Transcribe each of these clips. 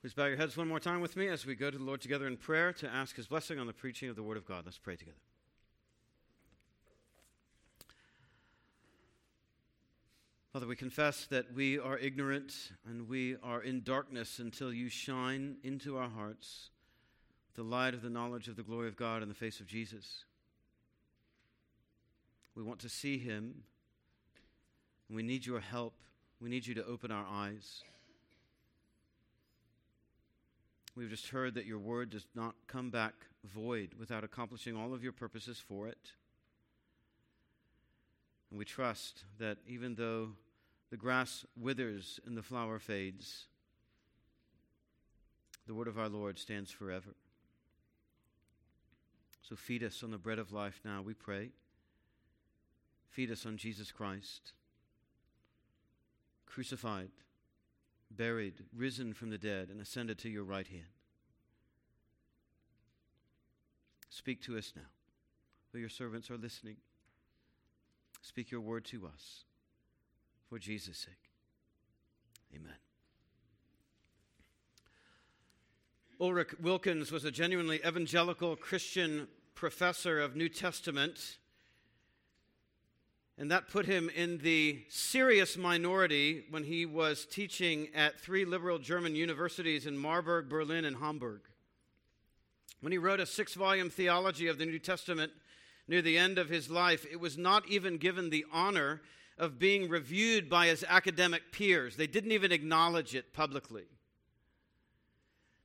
Please bow your heads one more time with me as we go to the Lord together in prayer to ask his blessing on the preaching of the Word of God. Let's pray together. Father, we confess that we are ignorant and we are in darkness until you shine into our hearts the light of the knowledge of the glory of God in the face of Jesus. We want to see him, and we need your help. We need you to open our eyes. We've just heard that your word does not come back void without accomplishing all of your purposes for it. And we trust that even though the grass withers and the flower fades, the word of our Lord stands forever. So feed us on the bread of life now, we pray. Feed us on Jesus Christ, crucified buried, risen from the dead, and ascended to your right hand. Speak to us now, for your servants are listening. Speak your word to us for Jesus' sake. Amen. Ulrich Wilckens was a genuinely evangelical Christian professor of New Testament and that put him in the serious minority when he was teaching at three liberal German universities in Marburg, Berlin, and Hamburg. When he wrote a six volume theology of the New Testament near the end of his life, it was not even given the honor of being reviewed by his academic peers. They didn't even acknowledge it publicly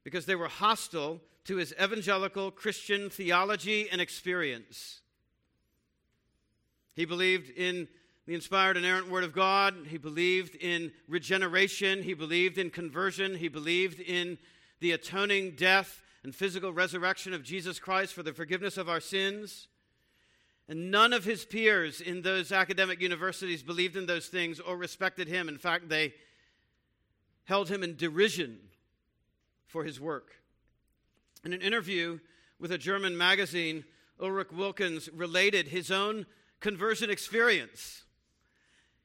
because they were hostile to his evangelical Christian theology and experience. He believed in the inspired, inerrant Word of God. He believed in regeneration. He believed in conversion. He believed in the atoning death and physical resurrection of Jesus Christ for the forgiveness of our sins. And none of his peers in those academic universities believed in those things or respected him. In fact, they held him in derision for his work. In an interview with a German magazine, Ulrich Wilckens related his own conversion experience.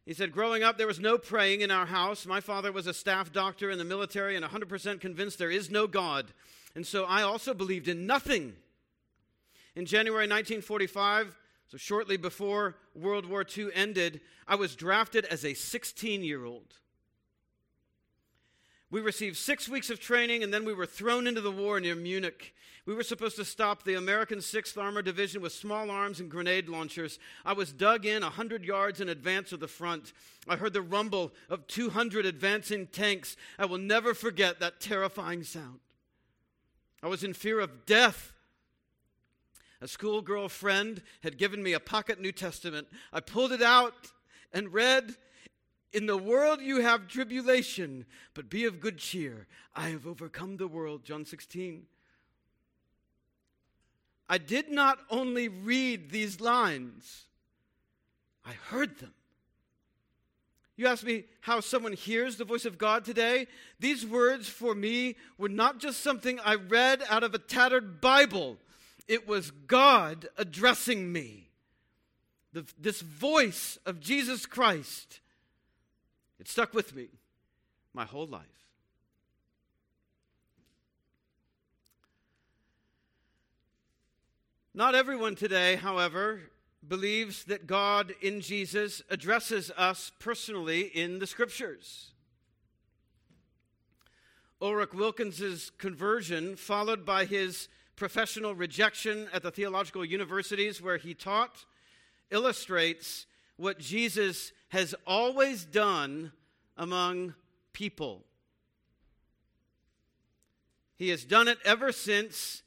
He said, Growing up, there was no praying in our house. My father was a staff doctor in the military and 100% convinced there is no God. And so I also believed in nothing. In January 1945, so shortly before World War II ended, I was drafted as a 16 year old. We received six weeks of training and then we were thrown into the war near Munich. We were supposed to stop the American 6th Armored Division with small arms and grenade launchers. I was dug in 100 yards in advance of the front. I heard the rumble of 200 advancing tanks. I will never forget that terrifying sound. I was in fear of death. A schoolgirl friend had given me a pocket New Testament. I pulled it out and read in the world you have tribulation, but be of good cheer. I have overcome the world. John 16. I did not only read these lines, I heard them. You ask me how someone hears the voice of God today? These words for me were not just something I read out of a tattered Bible, it was God addressing me. The, this voice of Jesus Christ it stuck with me my whole life. Not everyone today, however, believes that God in Jesus addresses us personally in the scriptures. Ulrich Wilckens's conversion, followed by his professional rejection at the theological universities where he taught, illustrates what Jesus has always done among people. He has done it ever since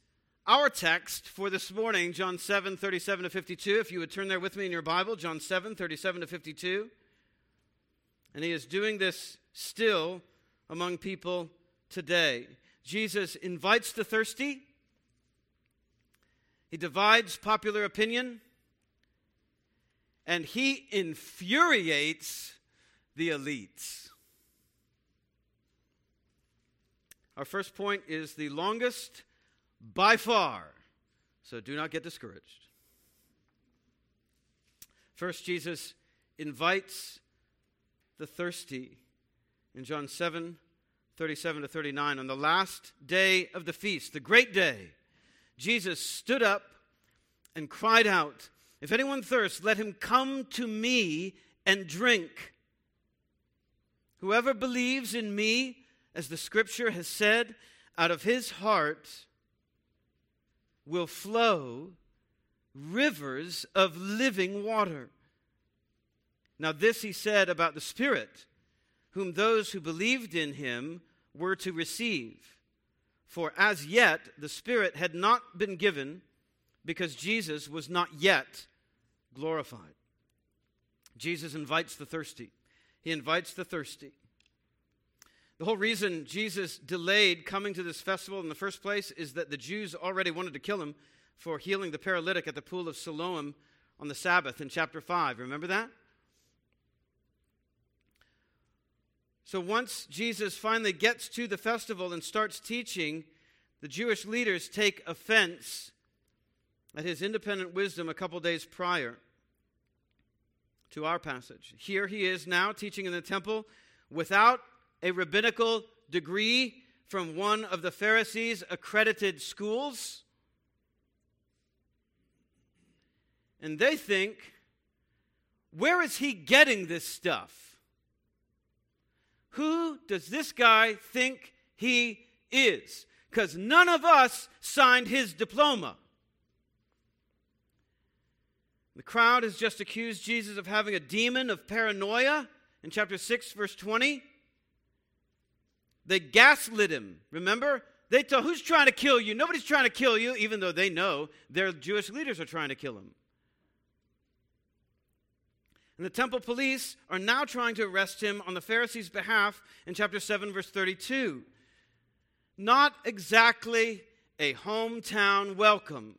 our text for this morning, John 7, 37 to 52. If you would turn there with me in your Bible, John 7, 37 to 52. And he is doing this still among people today. Jesus invites the thirsty, he divides popular opinion, and he infuriates the elites. Our first point is the longest by far, so do not get discouraged. First, Jesus invites the thirsty in John 7 37 to 39. On the last day of the feast, the great day, Jesus stood up and cried out, If anyone thirsts, let him come to me and drink. Whoever believes in me, as the scripture has said, out of his heart will flow rivers of living water. Now, this he said about the Spirit, whom those who believed in him were to receive. For as yet the Spirit had not been given because Jesus was not yet glorified. Jesus invites the thirsty. He invites the thirsty. The whole reason Jesus delayed coming to this festival in the first place is that the Jews already wanted to kill him for healing the paralytic at the pool of Siloam on the Sabbath in chapter 5. Remember that? So once Jesus finally gets to the festival and starts teaching, the Jewish leaders take offense at his independent wisdom a couple days prior to our passage. Here he is now teaching in the temple without a rabbinical degree from one of the Pharisees' accredited schools. And they think, where is he getting this stuff? Who does this guy think he is? Because none of us signed his diploma. The crowd has just accused Jesus of having a demon of paranoia in chapter 6, verse 20. They gaslit him. Remember? They tell who's trying to kill you? Nobody's trying to kill you, even though they know their Jewish leaders are trying to kill him. And the temple police are now trying to arrest him on the Pharisees' behalf in chapter 7, verse 32. Not exactly a hometown welcome.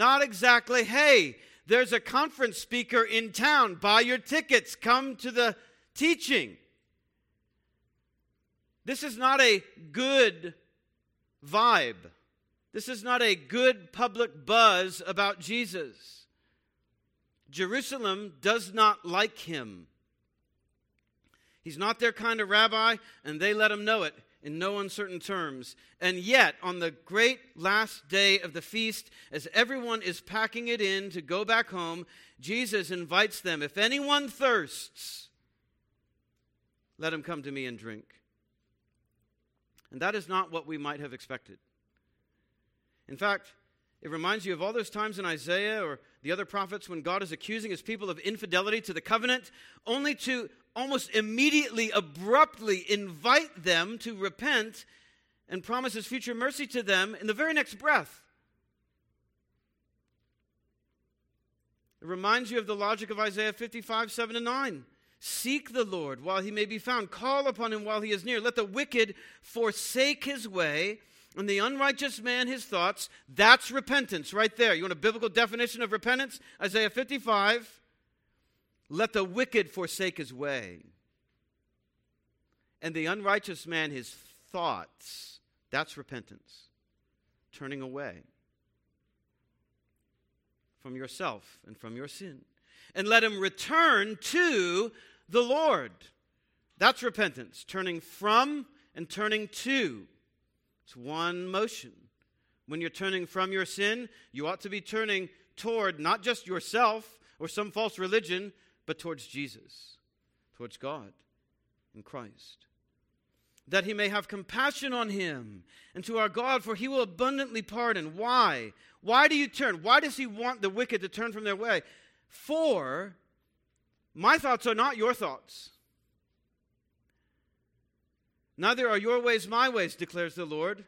Not exactly, hey, there's a conference speaker in town. Buy your tickets. Come to the teaching. This is not a good vibe. This is not a good public buzz about Jesus. Jerusalem does not like him. He's not their kind of rabbi, and they let him know it in no uncertain terms. And yet, on the great last day of the feast, as everyone is packing it in to go back home, Jesus invites them If anyone thirsts, let him come to me and drink. And that is not what we might have expected. In fact, it reminds you of all those times in Isaiah or the other prophets when God is accusing his people of infidelity to the covenant, only to almost immediately, abruptly invite them to repent and promises future mercy to them in the very next breath. It reminds you of the logic of Isaiah 55, 7 and 9. Seek the Lord while he may be found. Call upon him while he is near. Let the wicked forsake his way, and the unrighteous man his thoughts. That's repentance right there. You want a biblical definition of repentance? Isaiah 55. Let the wicked forsake his way, and the unrighteous man his thoughts. That's repentance, turning away from yourself and from your sin. And let him return to the Lord. That's repentance, turning from and turning to. It's one motion. When you're turning from your sin, you ought to be turning toward not just yourself or some false religion, but towards Jesus, towards God in Christ. That he may have compassion on him and to our God, for he will abundantly pardon. Why? Why do you turn? Why does he want the wicked to turn from their way? For my thoughts are not your thoughts. Neither are your ways my ways, declares the Lord.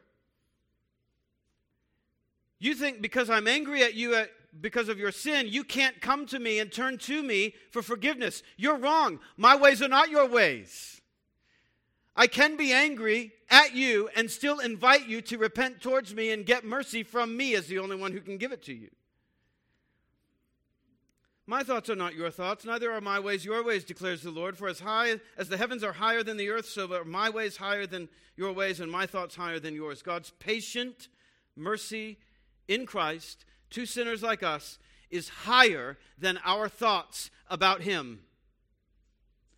You think because I'm angry at you at because of your sin, you can't come to me and turn to me for forgiveness. You're wrong. My ways are not your ways. I can be angry at you and still invite you to repent towards me and get mercy from me as the only one who can give it to you. My thoughts are not your thoughts, neither are my ways your ways, declares the Lord. For as high as the heavens are higher than the earth, so are my ways higher than your ways, and my thoughts higher than yours. God's patient mercy in Christ to sinners like us, is higher than our thoughts about him.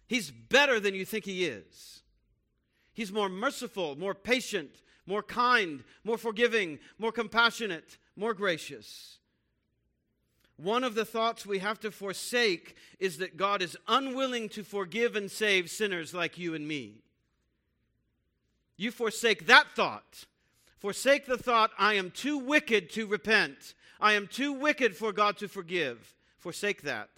He's better than you think he is. He's more merciful, more patient, more kind, more forgiving, more compassionate, more gracious. One of the thoughts we have to forsake is that God is unwilling to forgive and save sinners like you and me. You forsake that thought. Forsake the thought, I am too wicked to repent. I am too wicked for God to forgive. Forsake that.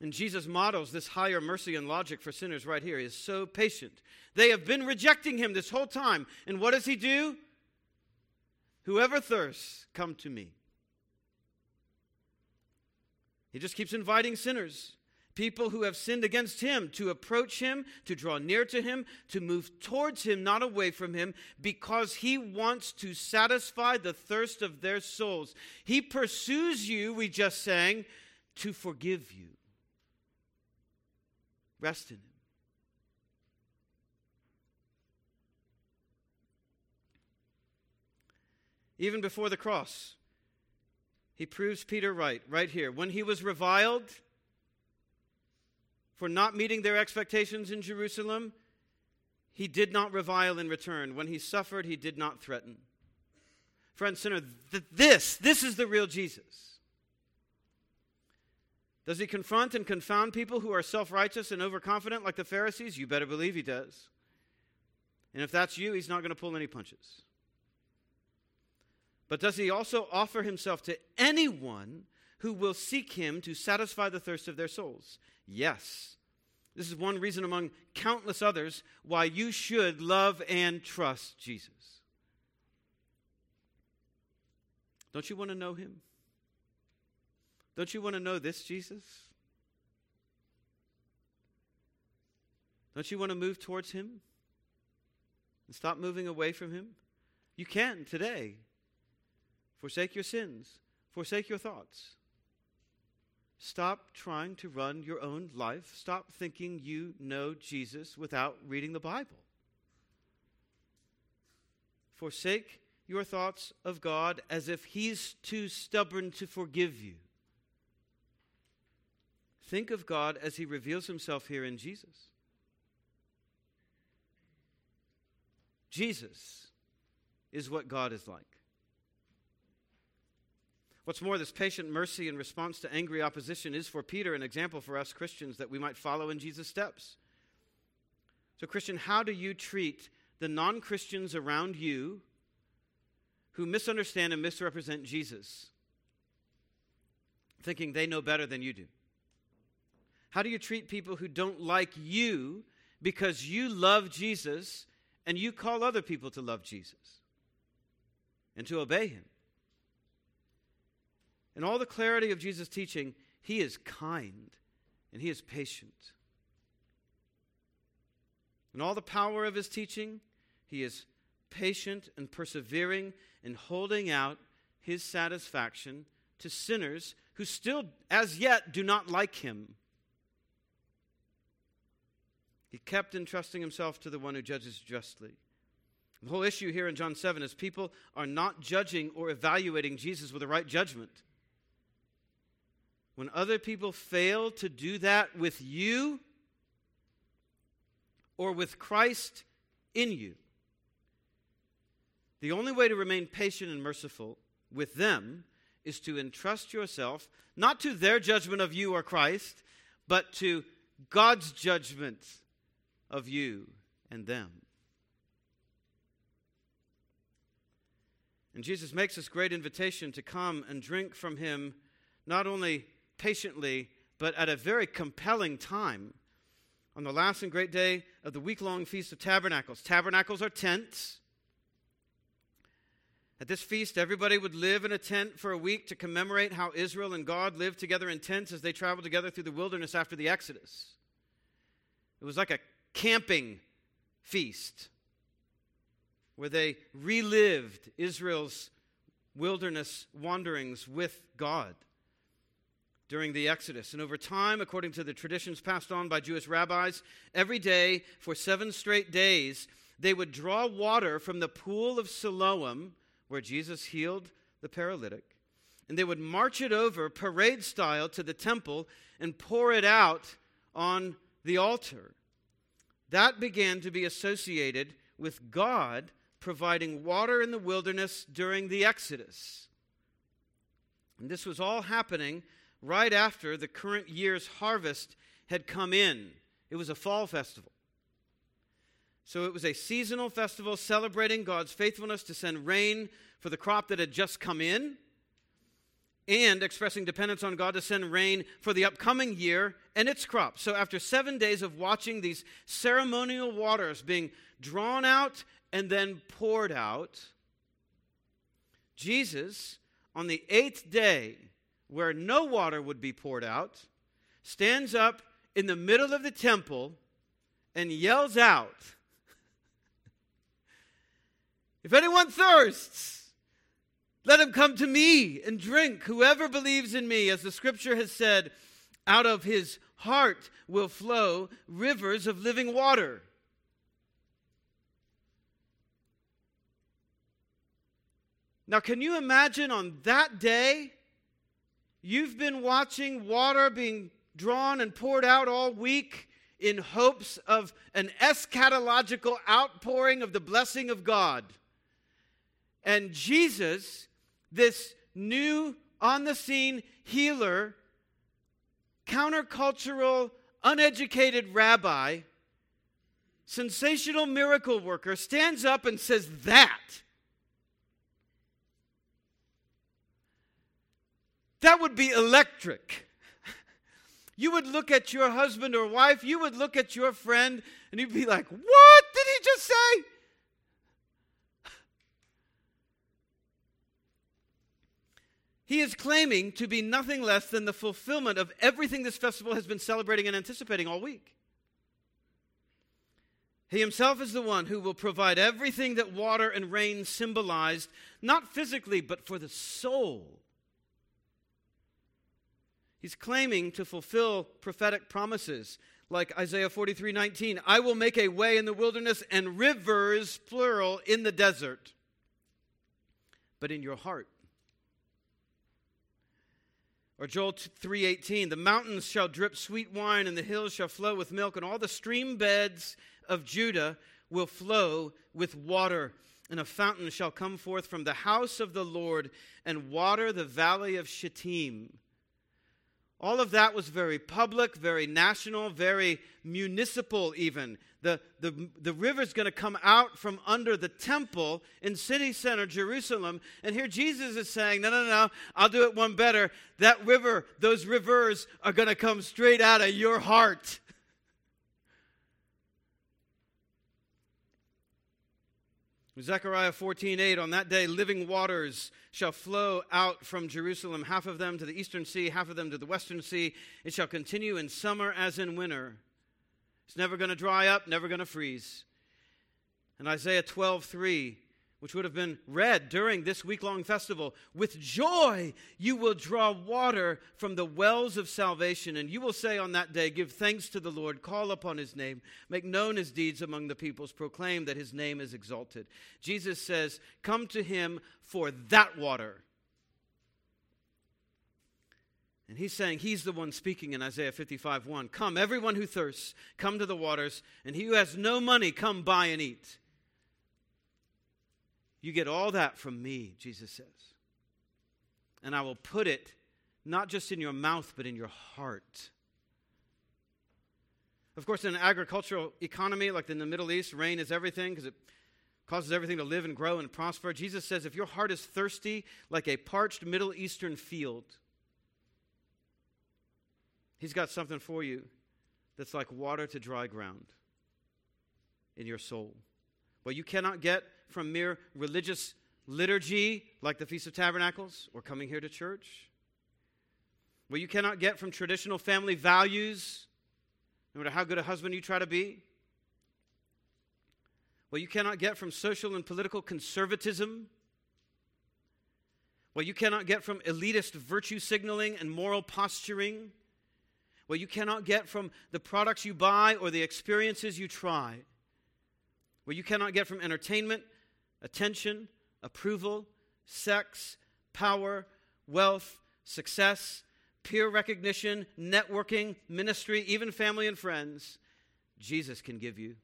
And Jesus models this higher mercy and logic for sinners right here. He is so patient. They have been rejecting him this whole time. And what does he do? Whoever thirsts, come to me. He just keeps inviting sinners, people who have sinned against him, to approach him, to draw near to him, to move towards him, not away from him, because he wants to satisfy the thirst of their souls. He pursues you, we just sang, to forgive you. Rest in him. even before the cross. He proves Peter right, right here. When he was reviled for not meeting their expectations in Jerusalem, he did not revile in return. When he suffered, he did not threaten. Friend, sinner, th- this, this is the real Jesus. Does he confront and confound people who are self righteous and overconfident like the Pharisees? You better believe he does. And if that's you, he's not going to pull any punches. But does he also offer himself to anyone who will seek him to satisfy the thirst of their souls? Yes. This is one reason among countless others why you should love and trust Jesus. Don't you want to know him? Don't you want to know this Jesus? Don't you want to move towards him and stop moving away from him? You can today. Forsake your sins. Forsake your thoughts. Stop trying to run your own life. Stop thinking you know Jesus without reading the Bible. Forsake your thoughts of God as if He's too stubborn to forgive you. Think of God as He reveals Himself here in Jesus. Jesus is what God is like. What's more, this patient mercy in response to angry opposition is for Peter an example for us Christians that we might follow in Jesus' steps. So, Christian, how do you treat the non Christians around you who misunderstand and misrepresent Jesus, thinking they know better than you do? How do you treat people who don't like you because you love Jesus and you call other people to love Jesus and to obey him? In all the clarity of Jesus' teaching, he is kind and he is patient. In all the power of his teaching, he is patient and persevering in holding out his satisfaction to sinners who still, as yet, do not like him. He kept entrusting himself to the one who judges justly. The whole issue here in John 7 is people are not judging or evaluating Jesus with the right judgment. When other people fail to do that with you or with Christ in you, the only way to remain patient and merciful with them is to entrust yourself not to their judgment of you or Christ, but to God's judgment of you and them. And Jesus makes this great invitation to come and drink from him not only patiently, but at a very compelling time. On the last and great day of the week long Feast of Tabernacles. Tabernacles are tents. At this feast, everybody would live in a tent for a week to commemorate how Israel and God lived together in tents as they traveled together through the wilderness after the Exodus. It was like a camping feast where they relived Israel's wilderness wanderings with God during the Exodus. And over time, according to the traditions passed on by Jewish rabbis, every day for seven straight days, they would draw water from the pool of Siloam, where Jesus healed the paralytic, and they would march it over parade style to the temple and pour it out on the altar that began to be associated with God providing water in the wilderness during the Exodus. And this was all happening right after the current year's harvest had come in. It was a fall festival. So it was a seasonal festival celebrating God's faithfulness to send rain for the crop that had just come in and expressing dependence on God to send rain for the upcoming year and its crop. So, after seven days of watching these ceremonial waters being drawn out and then poured out, Jesus, on the eighth day, where no water would be poured out, stands up in the middle of the temple and yells out, If anyone thirsts, let him come to me and drink. Whoever believes in me, as the scripture has said, out of his heart will flow rivers of living water. Now, can you imagine on that day? You've been watching water being drawn and poured out all week in hopes of an eschatological outpouring of the blessing of God. And Jesus this new on the scene healer, countercultural, uneducated rabbi, sensational miracle worker stands up and says that. That would be electric. You would look at your husband or wife, you would look at your friend, and you'd be like, What did he just say? He is claiming to be nothing less than the fulfillment of everything this festival has been celebrating and anticipating all week. He himself is the one who will provide everything that water and rain symbolized, not physically, but for the soul. He's claiming to fulfill prophetic promises like Isaiah 43 19. I will make a way in the wilderness and rivers, plural, in the desert. But in your heart, or Joel 3:18, "The mountains shall drip sweet wine and the hills shall flow with milk and all the stream beds of Judah will flow with water." And a fountain shall come forth from the house of the Lord and water the valley of Shittim. All of that was very public, very national, very municipal, even. The, the, the river's going to come out from under the temple in city center Jerusalem. And here Jesus is saying, No, no, no, I'll do it one better. That river, those rivers are going to come straight out of your heart. Zechariah 14:8 on that day living waters shall flow out from Jerusalem half of them to the eastern sea half of them to the western sea. It shall continue in summer as in winter. It's never going to dry up never going to freeze. And Isaiah 12:3 which would have been read during this week long festival. With joy, you will draw water from the wells of salvation, and you will say on that day, Give thanks to the Lord, call upon his name, make known his deeds among the peoples, proclaim that his name is exalted. Jesus says, Come to him for that water. And he's saying, He's the one speaking in Isaiah 55 1. Come, everyone who thirsts, come to the waters, and he who has no money, come buy and eat. You get all that from me, Jesus says. And I will put it not just in your mouth, but in your heart. Of course, in an agricultural economy like in the Middle East, rain is everything because it causes everything to live and grow and prosper. Jesus says if your heart is thirsty like a parched Middle Eastern field, He's got something for you that's like water to dry ground in your soul. What you cannot get from mere religious liturgy like the Feast of Tabernacles or coming here to church. What you cannot get from traditional family values, no matter how good a husband you try to be. What you cannot get from social and political conservatism. What you cannot get from elitist virtue signaling and moral posturing. What you cannot get from the products you buy or the experiences you try. What you cannot get from entertainment attention, approval, sex, power, wealth, success, peer recognition, networking, ministry, even family and friends. Jesus can give you.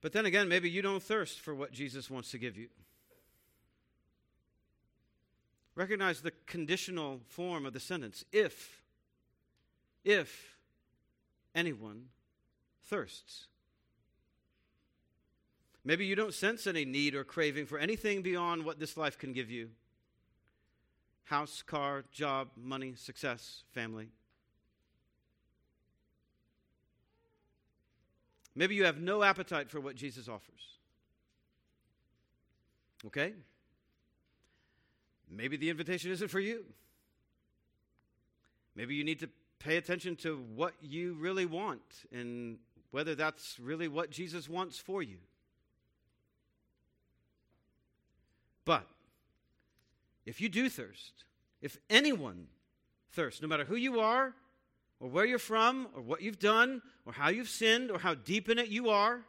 But then again, maybe you don't thirst for what Jesus wants to give you. Recognize the conditional form of the sentence if, if anyone thirsts. Maybe you don't sense any need or craving for anything beyond what this life can give you house, car, job, money, success, family. Maybe you have no appetite for what Jesus offers. Okay? Maybe the invitation isn't for you. Maybe you need to pay attention to what you really want and whether that's really what Jesus wants for you. But if you do thirst, if anyone thirsts, no matter who you are, or where you're from, or what you've done, or how you've sinned, or how deep in it you are,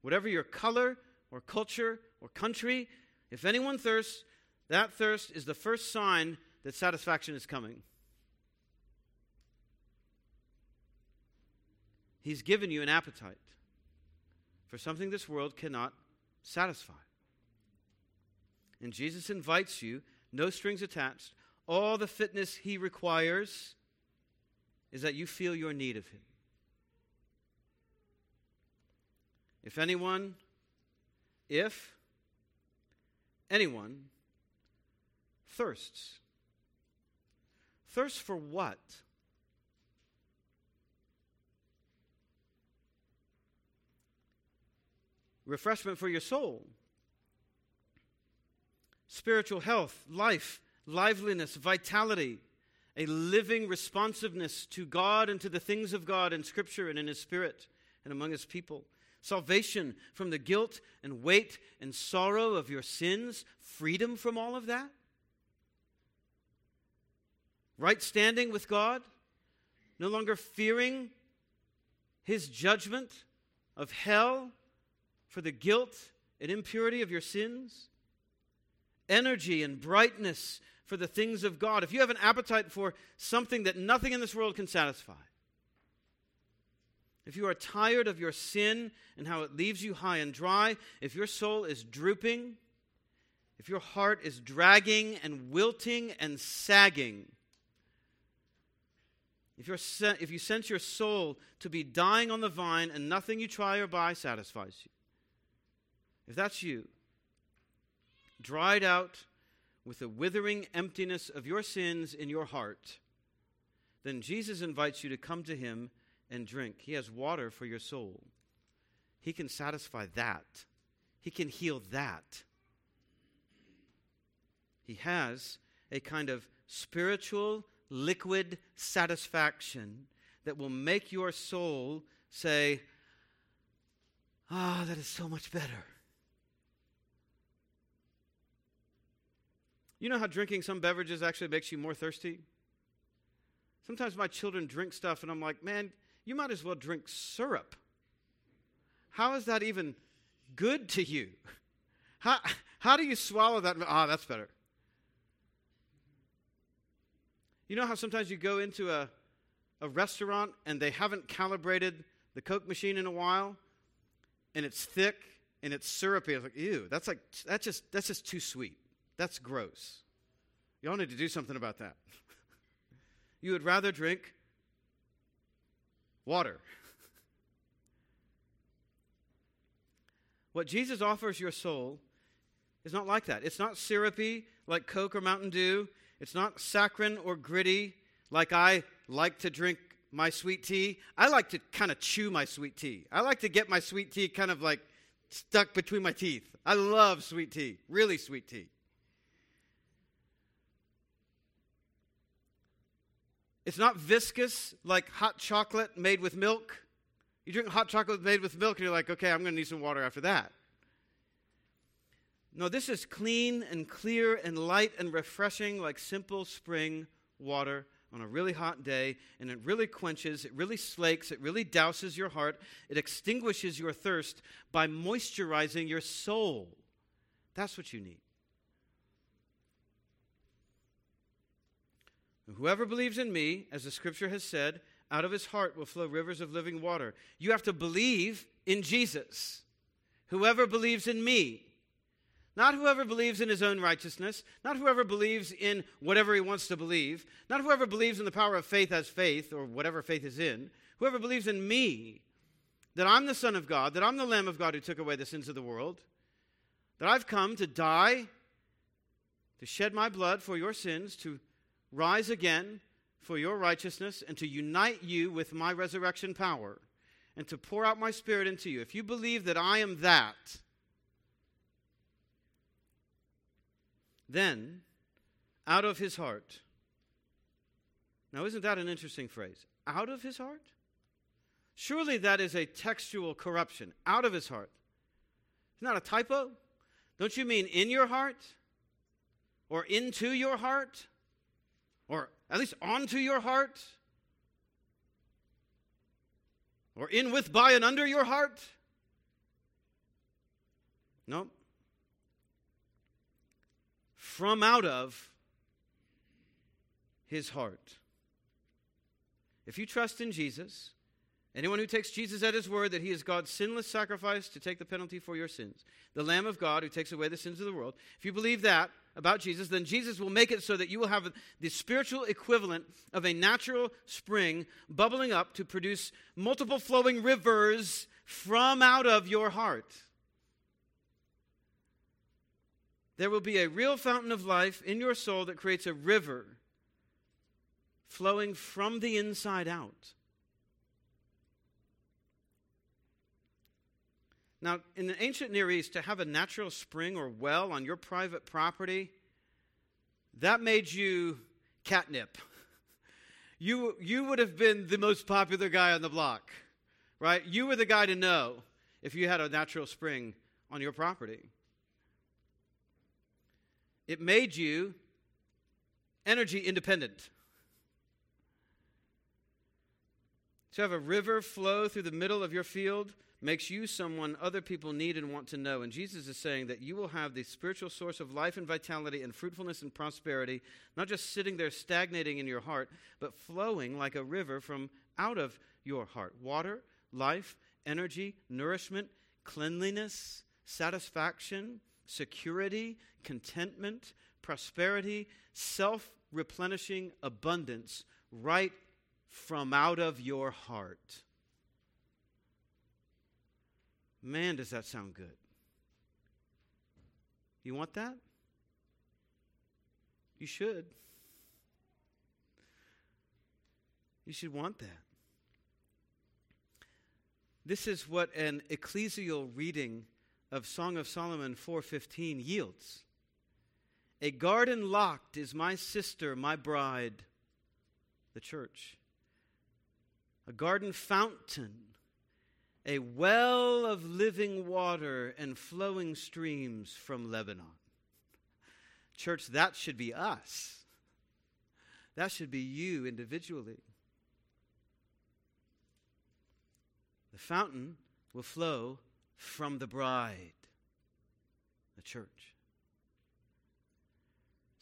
whatever your color, or culture, or country, if anyone thirsts, that thirst is the first sign that satisfaction is coming. He's given you an appetite for something this world cannot satisfy. And Jesus invites you, no strings attached. All the fitness he requires is that you feel your need of him. If anyone, if anyone thirsts, thirsts for what? Refreshment for your soul spiritual health, life, liveliness, vitality, a living responsiveness to God and to the things of God in Scripture and in His Spirit and among His people. Salvation from the guilt and weight and sorrow of your sins, freedom from all of that. Right standing with God, no longer fearing His judgment of hell for the guilt and impurity of your sins energy and brightness for the things of God, if you have an appetite for something that nothing in this world can satisfy, if you are tired of your sin and how it leaves you high and dry, if your soul is drooping, if your heart is dragging and wilting and sagging, if, you're if you sense your soul to be dying on the vine and nothing you try or buy satisfies you, if that's you, dried out with the withering emptiness of your sins in your heart, then Jesus invites you to come to him and drink. He has water for your soul. He can satisfy that, He can heal that. He has a kind of spiritual, liquid satisfaction that will make your soul say, Ah, oh, that is so much better. You know how drinking some beverages actually makes you more thirsty? Sometimes my children drink stuff, and I'm like, man, you might as well drink syrup. How is that even good to you? How, how do you swallow that? Ah, that's better. You know how sometimes you go into a, a restaurant and they haven't calibrated the Coke machine in a while, and it's thick and it's syrupy. I was like, ew, that's like that's just that's just too sweet. That's gross. Y'all need to do something about that. you would rather drink water. what Jesus offers your soul is not like that. It's not syrupy like Coke or Mountain Dew. It's not saccharine or gritty like I like to drink my sweet tea. I like to kind of chew my sweet tea. I like to get my sweet tea kind of like stuck between my teeth. I love sweet tea, really sweet tea. It's not viscous like hot chocolate made with milk. You drink hot chocolate made with milk and you're like, okay, I'm going to need some water after that. No, this is clean and clear and light and refreshing like simple spring water on a really hot day, and it really quenches, it really slakes, it really douses your heart, it extinguishes your thirst by moisturizing your soul. That's what you need. Whoever believes in me, as the scripture has said, out of his heart will flow rivers of living water. You have to believe in Jesus. Whoever believes in me, not whoever believes in his own righteousness, not whoever believes in whatever he wants to believe, not whoever believes in the power of faith as faith or whatever faith is in, whoever believes in me, that I'm the Son of God, that I'm the Lamb of God who took away the sins of the world, that I've come to die, to shed my blood for your sins, to rise again for your righteousness, and to unite you with my resurrection power, and to pour out my Spirit into you. If you believe that I am that, Then, out of his heart. Now, isn't that an interesting phrase? Out of his heart? Surely that is a textual corruption. Out of his heart. It's not a typo. Don't you mean in your heart? Or into your heart? Or at least onto your heart? Or in with, by, and under your heart? No. From out of his heart. If you trust in Jesus, anyone who takes Jesus at his word that he is God's sinless sacrifice to take the penalty for your sins, the Lamb of God who takes away the sins of the world, if you believe that about Jesus, then Jesus will make it so that you will have the spiritual equivalent of a natural spring bubbling up to produce multiple flowing rivers from out of your heart. There will be a real fountain of life in your soul that creates a river flowing from the inside out. Now, in the ancient Near East, to have a natural spring or well on your private property, that made you catnip. You, you would have been the most popular guy on the block, right? You were the guy to know if you had a natural spring on your property. It made you energy independent. To have a river flow through the middle of your field makes you someone other people need and want to know. And Jesus is saying that you will have the spiritual source of life and vitality and fruitfulness and prosperity, not just sitting there stagnating in your heart, but flowing like a river from out of your heart. Water, life, energy, nourishment, cleanliness, satisfaction, security, contentment, prosperity, self replenishing abundance right from out of your heart. Man, does that sound good. You want that? You should. You should want that. This is what an ecclesial reading of Song of Solomon 4:15 yields. A garden locked is my sister, my bride, the church. A garden fountain, a well of living water and flowing streams from Lebanon. Church, that should be us. That should be you individually. The fountain will flow from the bride, the church.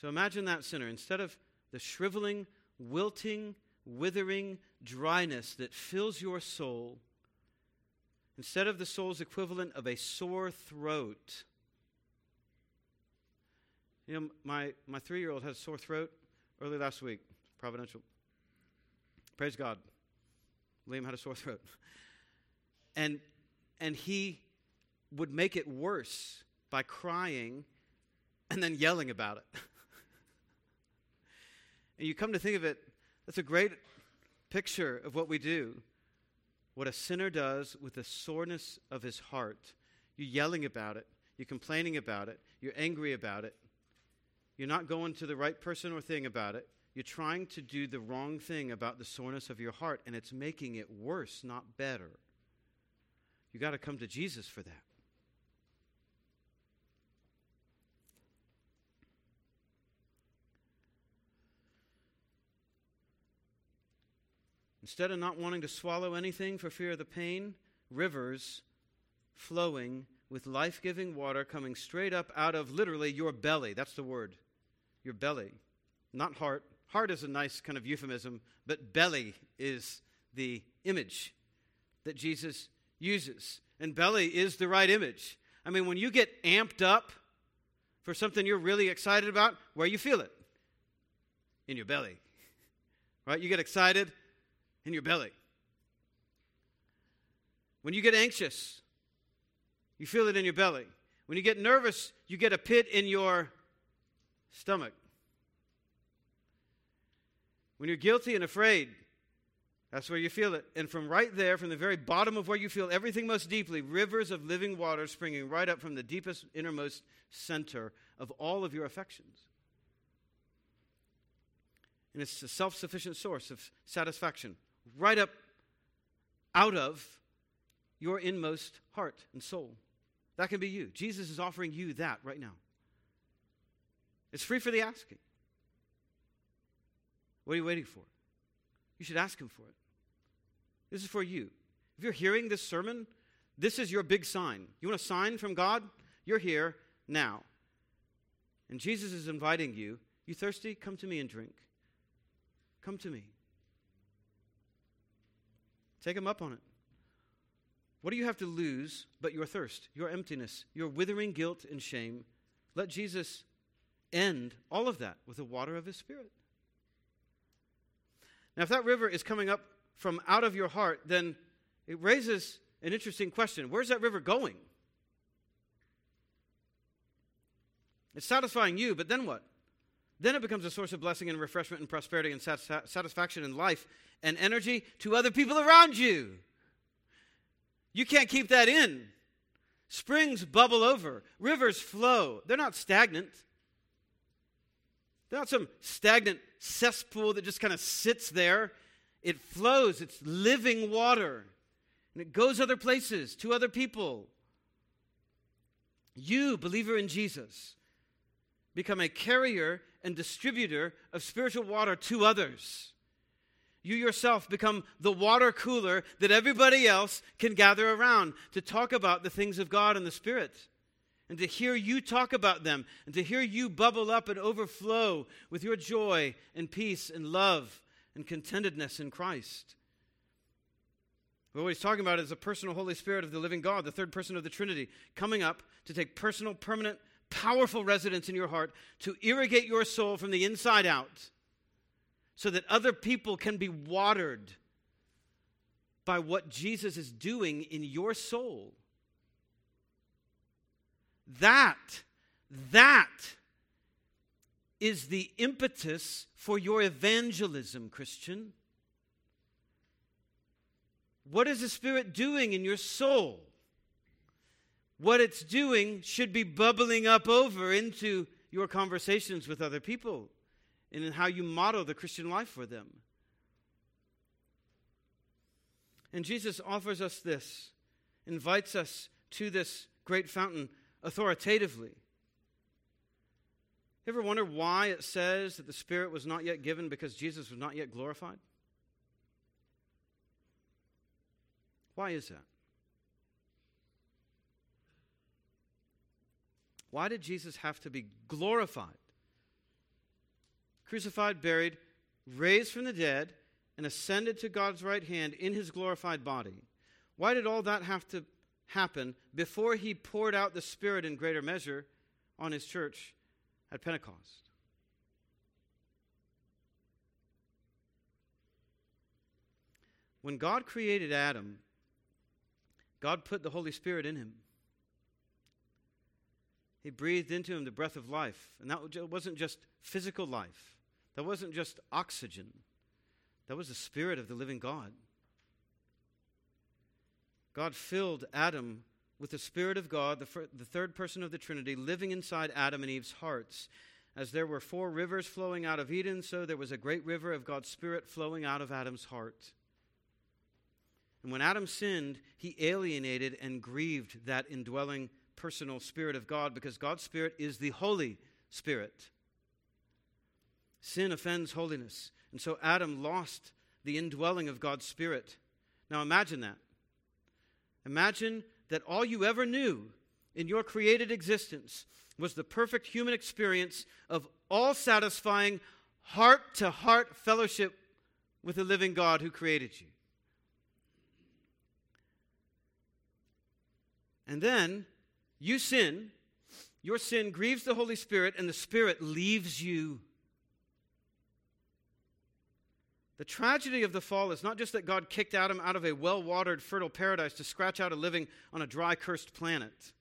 So imagine that sinner. Instead of the shriveling, wilting, withering dryness that fills your soul, instead of the soul's equivalent of a sore throat, you know, my, my three year old had a sore throat early last week, providential. Praise God. Liam had a sore throat. And, and he would make it worse by crying and then yelling about it. and you come to think of it, that's a great picture of what we do. What a sinner does with the soreness of his heart. You're yelling about it, you're complaining about it, you're angry about it. You're not going to the right person or thing about it. You're trying to do the wrong thing about the soreness of your heart, and it's making it worse, not better. You got to come to Jesus for that. Instead of not wanting to swallow anything for fear of the pain, rivers flowing with life giving water coming straight up out of literally your belly. That's the word. Your belly. Not heart, Heart is a nice kind of euphemism, but belly is the image that Jesus uses. And belly is the right image. I mean, when you get amped up for something you're really excited about, where you feel it? In your belly. Right? You get excited in your belly. When you get anxious, you feel it in your belly. When you get nervous, you get a pit in your stomach. When you're guilty and afraid, that's where you feel it. And from right there, from the very bottom of where you feel everything most deeply, rivers of living water springing right up from the deepest, innermost center of all of your affections. And it's a self sufficient source of satisfaction, right up out of your inmost heart and soul. That can be you. Jesus is offering you that right now. It's free for the asking. What are you waiting for? You should ask Him for it. This is for you. If you're hearing this sermon, this is your big sign. You want a sign from God? You're here now. And Jesus is inviting you. You thirsty? Come to me and drink. Come to me. Take him up on it. What do you have to lose but your thirst, your emptiness, your withering guilt and shame? Let Jesus end all of that with the water of his Spirit. Now, if that river is coming up from out of your heart, then it raises an interesting question. Where's that river going? It's satisfying you, but then what? Then it becomes a source of blessing and refreshment and prosperity and satisfaction in life and energy to other people around you. You can't keep that in. Springs bubble over, rivers flow. They're not stagnant. They're not some stagnant cesspool that just kind of sits there. It flows, it's living water, and it goes other places to other people. You, believer in Jesus, become a carrier and distributor of spiritual water to others. You yourself become the water cooler that everybody else can gather around to talk about the things of God and the Spirit and to hear you talk about them, and to hear you bubble up and overflow with your joy and peace and love and contentedness in Christ. What he's talking about is the personal Holy Spirit of the living God, the third person of the Trinity, coming up to take personal, permanent, powerful residence in your heart to irrigate your soul from the inside out so that other people can be watered by what Jesus is doing in your soul. That, that is the impetus for your evangelism, Christian. What is the Spirit doing in your soul? What it's doing should be bubbling up over into your conversations with other people and in how you model the Christian life for them. And Jesus offers us this, invites us to this great fountain authoritatively. You ever wonder why it says that the Spirit was not yet given because Jesus was not yet glorified? Why is that? Why did Jesus have to be glorified? Crucified, buried, raised from the dead, and ascended to God's right hand in his glorified body. Why did all that have to happen before he poured out the Spirit in greater measure on his church at Pentecost. When God created Adam, God put the Holy Spirit in him. He breathed into him the breath of life. And that wasn't just physical life, that wasn't just oxygen, that was the Spirit of the living God. God filled Adam with the Spirit of God, the, fir- the third person of the Trinity, living inside Adam and Eve's hearts. As there were four rivers flowing out of Eden, so there was a great river of God's Spirit flowing out of Adam's heart. And when Adam sinned, he alienated and grieved that indwelling personal Spirit of God because God's Spirit is the Holy Spirit. Sin offends holiness. And so Adam lost the indwelling of God's Spirit. Now imagine that. Imagine that all you ever knew in your created existence was the perfect human experience of all satisfying, heart to heart fellowship with the living God who created you. And then you sin, your sin grieves the Holy Spirit, and the Spirit leaves you. The tragedy of the fall is not just that God kicked Adam out of a well watered, fertile paradise to scratch out a living on a dry, cursed planet.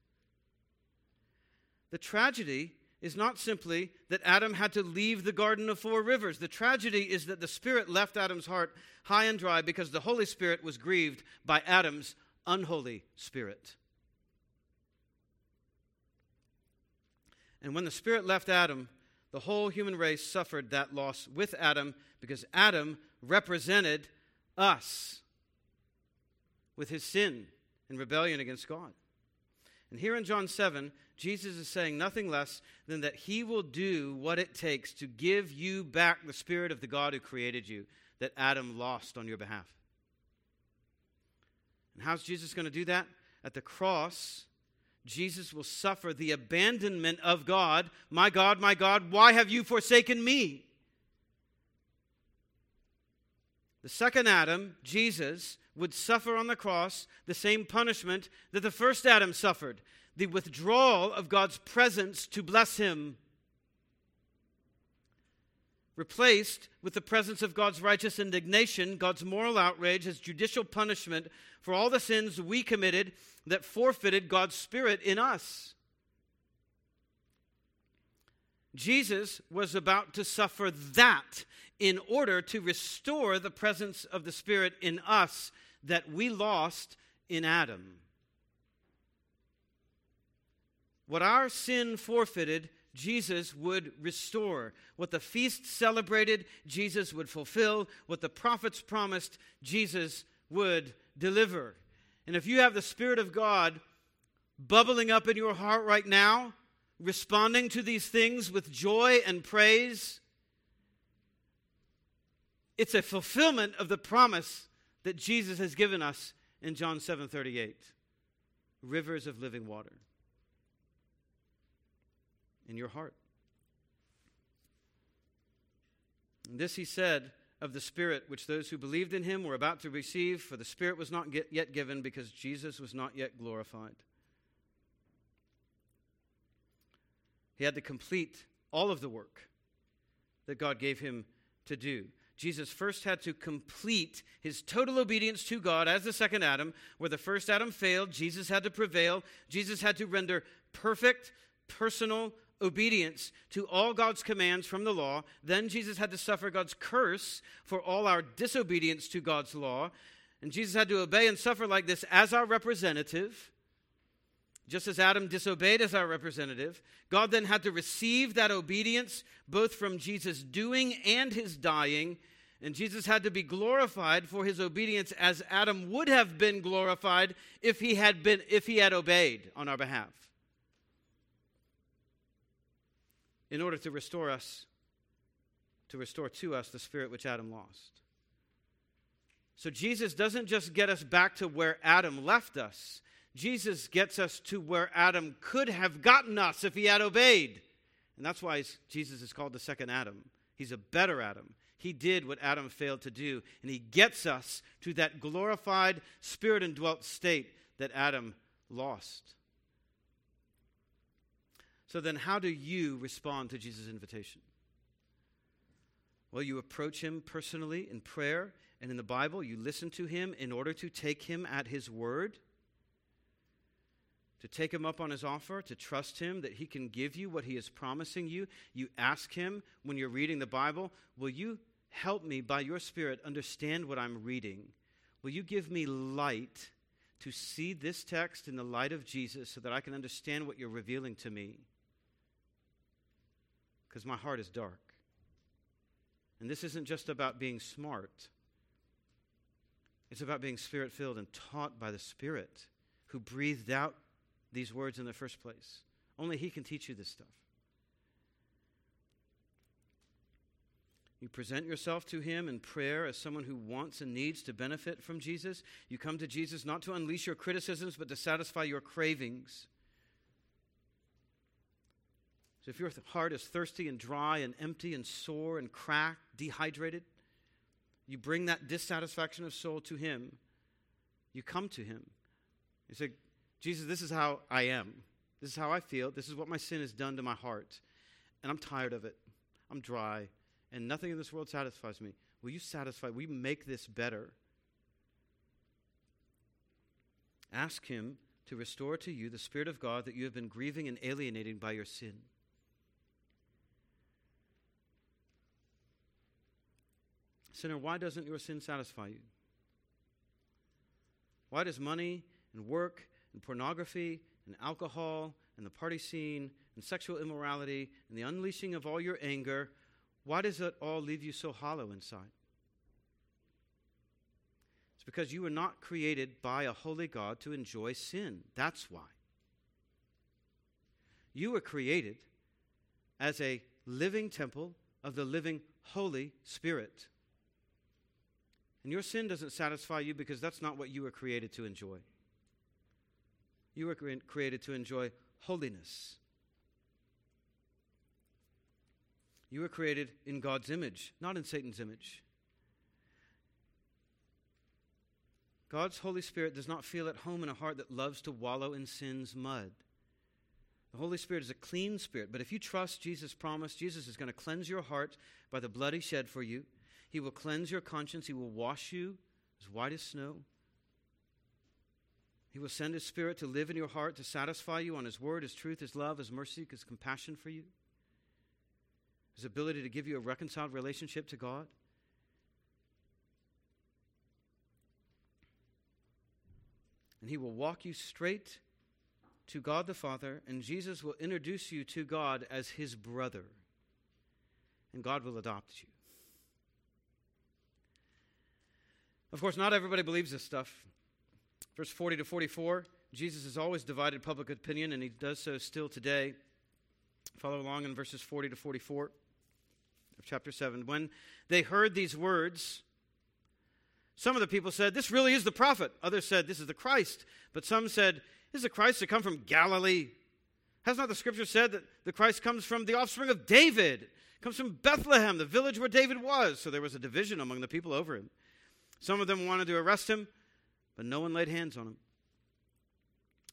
The tragedy is not simply that Adam had to leave the Garden of Four Rivers. The tragedy is that the Spirit left Adam's heart high and dry because the Holy Spirit was grieved by Adam's unholy spirit. And when the Spirit left Adam, the whole human race suffered that loss with Adam because Adam represented us with his sin and rebellion against God. And here in John 7, Jesus is saying nothing less than that he will do what it takes to give you back the spirit of the God who created you that Adam lost on your behalf. And how's Jesus going to do that? At the cross, Jesus will suffer the abandonment of God. My God, my God, why have you forsaken me? The second Adam, Jesus, would suffer on the cross the same punishment that the first Adam suffered the withdrawal of God's presence to bless him, replaced with the presence of God's righteous indignation, God's moral outrage, his judicial punishment for all the sins we committed that forfeited God's Spirit in us. Jesus was about to suffer that in order to restore the presence of the Spirit in us that we lost in Adam. What our sin forfeited, Jesus would restore. What the feast celebrated, Jesus would fulfill. What the prophets promised, Jesus would deliver. And if you have the Spirit of God bubbling up in your heart right now, responding to these things with joy and praise, it's a fulfillment of the promise that Jesus has given us in John 7:38. Rivers of living water in your heart. And this he said of the Spirit, which those who believed in him were about to receive, for the Spirit was not yet given because Jesus was not yet glorified. He had to complete all of the work that God gave him to do. Jesus first had to complete his total obedience to God as the second Adam. Where the first Adam failed, Jesus had to prevail. Jesus had to render perfect, personal obedience to all God's commands from the law. Then Jesus had to suffer God's curse for all our disobedience to God's law. And Jesus had to obey and suffer like this as our representative. Just as Adam disobeyed as our representative, God then had to receive that obedience both from Jesus' doing and his dying. And Jesus had to be glorified for his obedience as Adam would have been glorified if he had been if he had obeyed on our behalf. In order to restore us, to restore to us the spirit which Adam lost. So Jesus doesn't just get us back to where Adam left us, Jesus gets us to where Adam could have gotten us if he had obeyed. And that's why Jesus is called the second Adam. He's a better Adam. He did what Adam failed to do, and he gets us to that glorified, spirit indwelt state that Adam lost. So then, how do you respond to Jesus' invitation? Well, you approach him personally in prayer and in the Bible. You listen to him in order to take him at his word, to take him up on his offer, to trust him that he can give you what he is promising you. You ask him when you're reading the Bible, Will you help me by your Spirit understand what I'm reading? Will you give me light to see this text in the light of Jesus so that I can understand what you're revealing to me? Because my heart is dark. And this isn't just about being smart, it's about being spirit filled and taught by the Spirit who breathed out these words in the first place. Only He can teach you this stuff. You present yourself to Him in prayer as someone who wants and needs to benefit from Jesus. You come to Jesus not to unleash your criticisms, but to satisfy your cravings. So if your heart is thirsty and dry and empty and sore and cracked, dehydrated, you bring that dissatisfaction of soul to Him. You come to Him. You say, Jesus, this is how I am. This is how I feel. This is what my sin has done to my heart. And I'm tired of it. I'm dry. And nothing in this world satisfies me. Will you satisfy? Will you make this better? Ask Him to restore to you the Spirit of God that you have been grieving and alienating by your sin. Sinner, why doesn't your sin satisfy you? Why does money and work and pornography and alcohol and the party scene and sexual immorality and the unleashing of all your anger, why does it all leave you so hollow inside? It's because you were not created by a holy God to enjoy sin. That's why. You were created as a living temple of the living Holy Spirit. And your sin doesn't satisfy you because that's not what you were created to enjoy. You were created to enjoy holiness. You were created in God's image, not in Satan's image. God's Holy Spirit does not feel at home in a heart that loves to wallow in sin's mud. The Holy Spirit is a clean spirit, but if you trust Jesus' promise, Jesus is going to cleanse your heart by the blood he shed for you. He will cleanse your conscience. He will wash you as white as snow. He will send His Spirit to live in your heart, to satisfy you on His word, His truth, His love, His mercy, His compassion for you, His ability to give you a reconciled relationship to God. And He will walk you straight to God the Father, and Jesus will introduce you to God as His brother. And God will adopt you. Of course, not everybody believes this stuff. Verse 40 to 44, Jesus has always divided public opinion, and he does so still today. Follow along in verses 40 to 44 of chapter 7. When they heard these words, some of the people said, This really is the prophet. Others said, This is the Christ. But some said, Is the Christ to come from Galilee? Has not the scripture said that the Christ comes from the offspring of David? Comes from Bethlehem, the village where David was. So there was a division among the people over him. Some of them wanted to arrest him, but no one laid hands on him.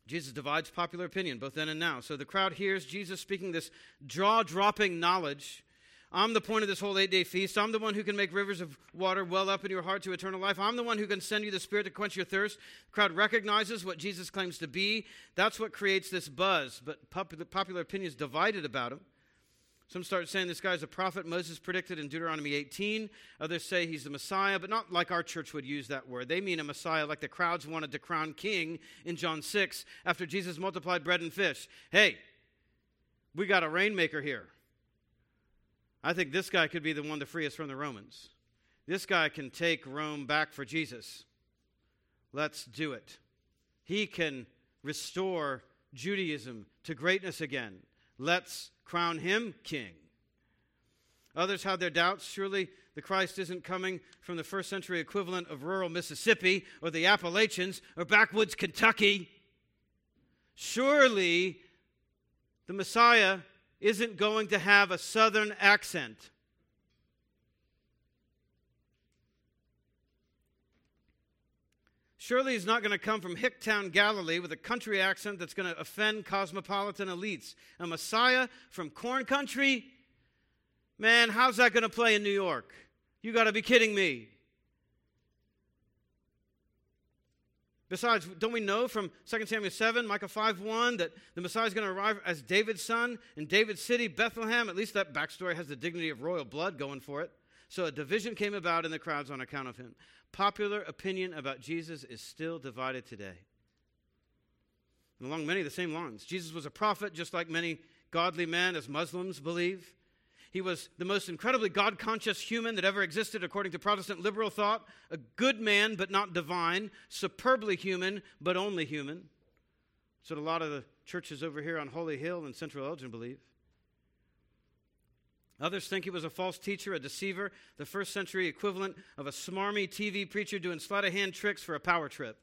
Jesus divides popular opinion both then and now. So the crowd hears Jesus speaking this jaw dropping knowledge. I'm the point of this whole eight day feast. I'm the one who can make rivers of water well up in your heart to eternal life. I'm the one who can send you the Spirit to quench your thirst. The crowd recognizes what Jesus claims to be. That's what creates this buzz. But popular, popular opinion is divided about him. Some start saying this guy's a prophet Moses predicted in Deuteronomy 18. Others say he's the Messiah, but not like our church would use that word. They mean a Messiah like the crowds wanted to crown king in John 6 after Jesus multiplied bread and fish. Hey, we got a rainmaker here. I think this guy could be the one to free us from the Romans. This guy can take Rome back for Jesus. Let's do it. He can restore Judaism to greatness again. Let's crown him king. Others had their doubts. Surely the Christ isn't coming from the first century equivalent of rural Mississippi or the Appalachians or backwoods Kentucky. Surely the Messiah isn't going to have a southern accent. Surely he's not going to come from Hicktown, Galilee, with a country accent that's going to offend cosmopolitan elites. A Messiah from corn country? Man, how's that going to play in New York? You got to be kidding me. Besides, don't we know from 2 Samuel 7, Micah 5 1, that the Messiah is going to arrive as David's son in David's city, Bethlehem? At least that backstory has the dignity of royal blood going for it. So a division came about in the crowds on account of him popular opinion about Jesus is still divided today. And along many of the same lines. Jesus was a prophet, just like many godly men, as Muslims believe. He was the most incredibly God conscious human that ever existed, according to Protestant liberal thought. A good man, but not divine. Superbly human, but only human. That's what a lot of the churches over here on Holy Hill and Central Elgin believe. Others think he was a false teacher, a deceiver, the first century equivalent of a smarmy TV preacher doing sleight of hand tricks for a power trip.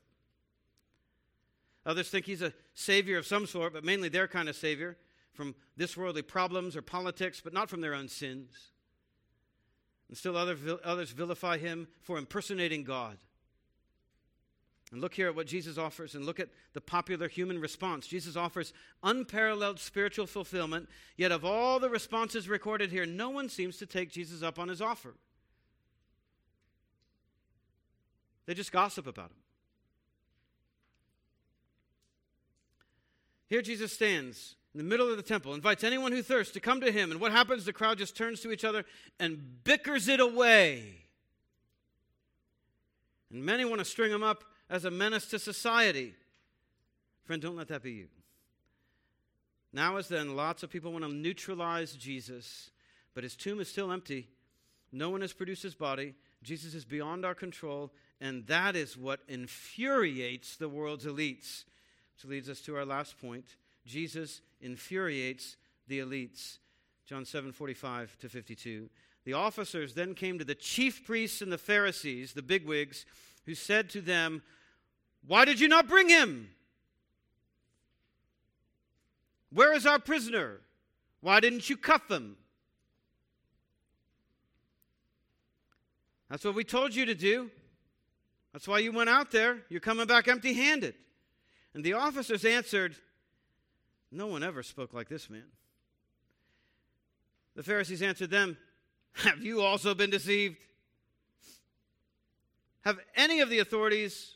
Others think he's a savior of some sort, but mainly their kind of savior, from this worldly problems or politics, but not from their own sins. And still other, others vilify him for impersonating God. And look here at what Jesus offers and look at the popular human response. Jesus offers unparalleled spiritual fulfillment, yet, of all the responses recorded here, no one seems to take Jesus up on his offer. They just gossip about him. Here Jesus stands in the middle of the temple, invites anyone who thirsts to come to him. And what happens? The crowd just turns to each other and bickers it away. And many want to string him up as a menace to society. Friend, don't let that be you. Now, as then, lots of people want to neutralize Jesus, but his tomb is still empty. No one has produced his body. Jesus is beyond our control, and that is what infuriates the world's elites. Which leads us to our last point. Jesus infuriates the elites. John 7 45 to 52. The officers then came to the chief priests and the Pharisees, the bigwigs, who said to them, Why did you not bring him? Where is our prisoner? Why didn't you cuff him? That's what we told you to do. That's why you went out there. You're coming back empty handed. And the officers answered, No one ever spoke like this man. The Pharisees answered them, Have you also been deceived? Have any of the authorities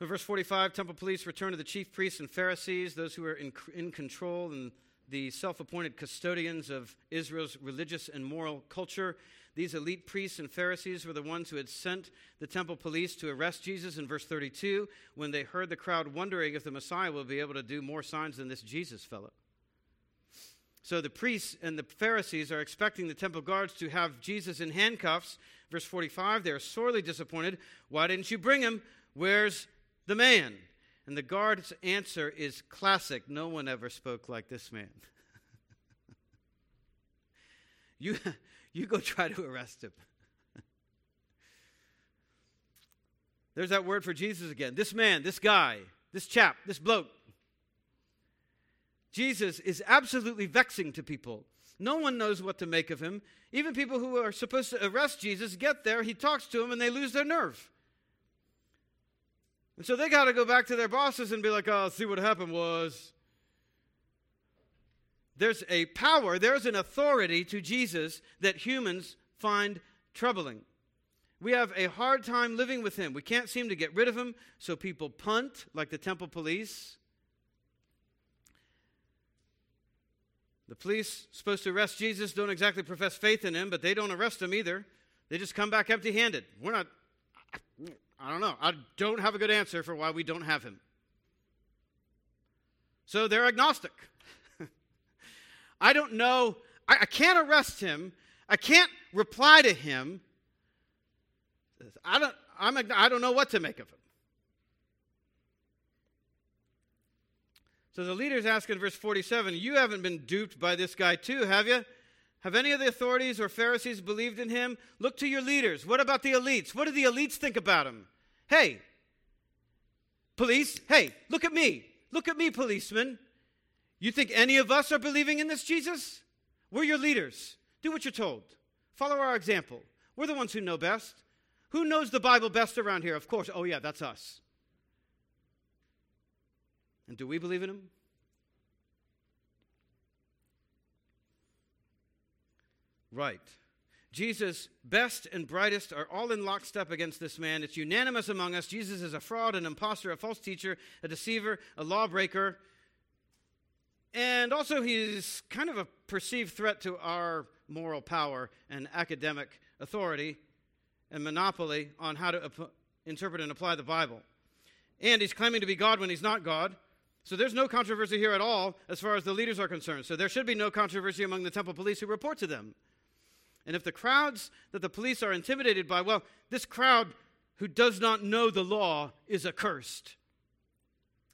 So, verse 45 temple police return to the chief priests and Pharisees, those who were in, in control and the self appointed custodians of Israel's religious and moral culture. These elite priests and Pharisees were the ones who had sent the temple police to arrest Jesus in verse 32 when they heard the crowd wondering if the Messiah will be able to do more signs than this Jesus fellow. So the priests and the Pharisees are expecting the temple guards to have Jesus in handcuffs. Verse 45, they are sorely disappointed. Why didn't you bring him? Where's the man? And the guard's answer is classic. No one ever spoke like this man. you, you go try to arrest him. There's that word for Jesus again. This man, this guy, this chap, this bloke. Jesus is absolutely vexing to people. No one knows what to make of him. Even people who are supposed to arrest Jesus get there, he talks to them, and they lose their nerve. And so they got to go back to their bosses and be like, oh, see what happened was there's a power, there's an authority to Jesus that humans find troubling. We have a hard time living with him. We can't seem to get rid of him, so people punt, like the temple police. The police supposed to arrest Jesus don't exactly profess faith in him, but they don't arrest him either. They just come back empty handed. We're not, I don't know. I don't have a good answer for why we don't have him. So they're agnostic. I don't know. I, I can't arrest him. I can't reply to him. I don't, I'm, I don't know what to make of him. So the leaders ask in verse 47 You haven't been duped by this guy, too, have you? Have any of the authorities or Pharisees believed in him? Look to your leaders. What about the elites? What do the elites think about him? Hey, police, hey, look at me. Look at me, policeman. You think any of us are believing in this Jesus? We're your leaders. Do what you're told. Follow our example. We're the ones who know best. Who knows the Bible best around here? Of course. Oh, yeah, that's us. And do we believe in him? Right. Jesus' best and brightest are all in lockstep against this man. It's unanimous among us. Jesus is a fraud, an impostor, a false teacher, a deceiver, a lawbreaker. And also, he's kind of a perceived threat to our moral power and academic authority and monopoly on how to ap- interpret and apply the Bible. And he's claiming to be God when he's not God. So there's no controversy here at all as far as the leaders are concerned. So there should be no controversy among the temple police who report to them. And if the crowds that the police are intimidated by, well, this crowd who does not know the law is accursed.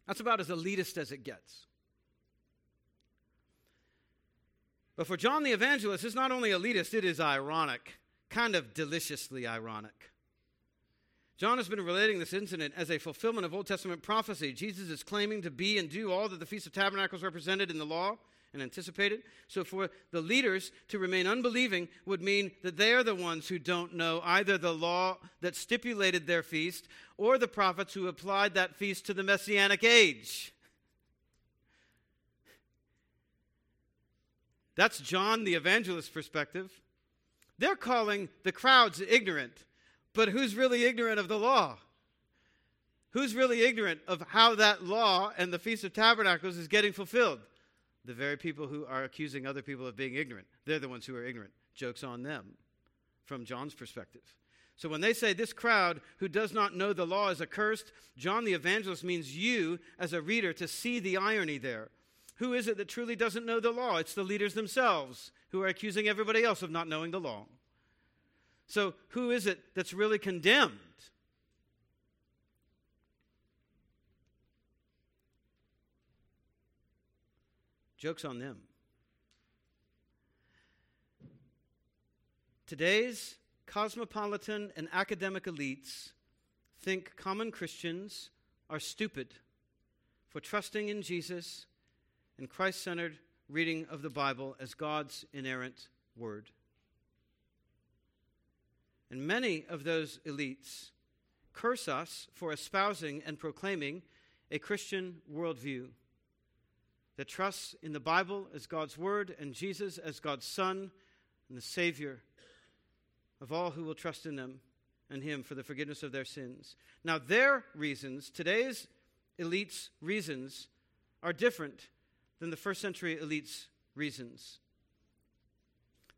That's about as elitist as it gets. But for John the Evangelist, it's not only elitist, it is ironic, kind of deliciously ironic. John has been relating this incident as a fulfillment of Old Testament prophecy. Jesus is claiming to be and do all that the Feast of Tabernacles represented in the law and anticipated. So, for the leaders to remain unbelieving would mean that they are the ones who don't know either the law that stipulated their feast or the prophets who applied that feast to the Messianic age. That's John the evangelist's perspective. They're calling the crowds ignorant, but who's really ignorant of the law? Who's really ignorant of how that law and the Feast of Tabernacles is getting fulfilled? The very people who are accusing other people of being ignorant. They're the ones who are ignorant. Joke's on them from John's perspective. So when they say this crowd who does not know the law is accursed, John the evangelist means you, as a reader, to see the irony there. Who is it that truly doesn't know the law? It's the leaders themselves who are accusing everybody else of not knowing the law. So, who is it that's really condemned? Joke's on them. Today's cosmopolitan and academic elites think common Christians are stupid for trusting in Jesus and Christ centered reading of the Bible as God's inerrant word. And many of those elites curse us for espousing and proclaiming a Christian worldview that trusts in the Bible as God's Word and Jesus as God's Son and the Savior of all who will trust in them and Him for the forgiveness of their sins. Now, their reasons, today's elites' reasons, are different than the first century elites' reasons.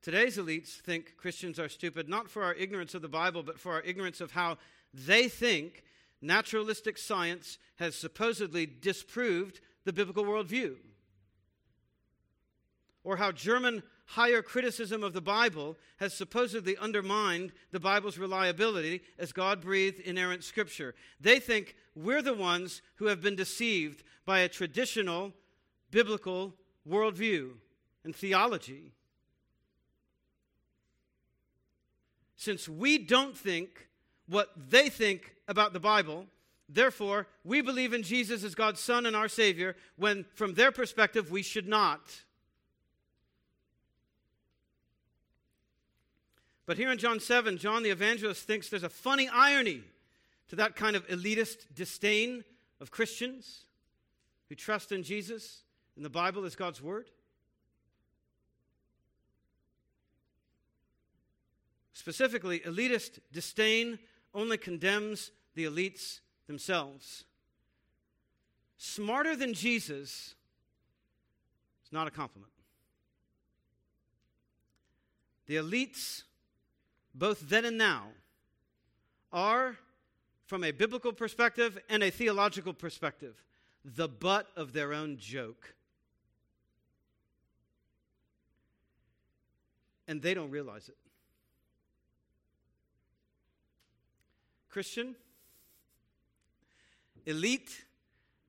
Today's elites think Christians are stupid not for our ignorance of the Bible, but for our ignorance of how they think naturalistic science has supposedly disproved the biblical worldview. Or how German higher criticism of the Bible has supposedly undermined the Bible's reliability as God breathed inerrant scripture. They think we're the ones who have been deceived by a traditional biblical worldview and theology. Since we don't think what they think about the Bible, therefore, we believe in Jesus as God's Son and our Savior, when from their perspective, we should not. But here in John 7, John the evangelist thinks there's a funny irony to that kind of elitist disdain of Christians who trust in Jesus and the Bible as God's Word? Specifically, elitist disdain only condemns the elites themselves. Smarter than Jesus is not a compliment. The elites, both then and now, are, from a biblical perspective and a theological perspective, the butt of their own joke. and they don't realize it. Christian, elite,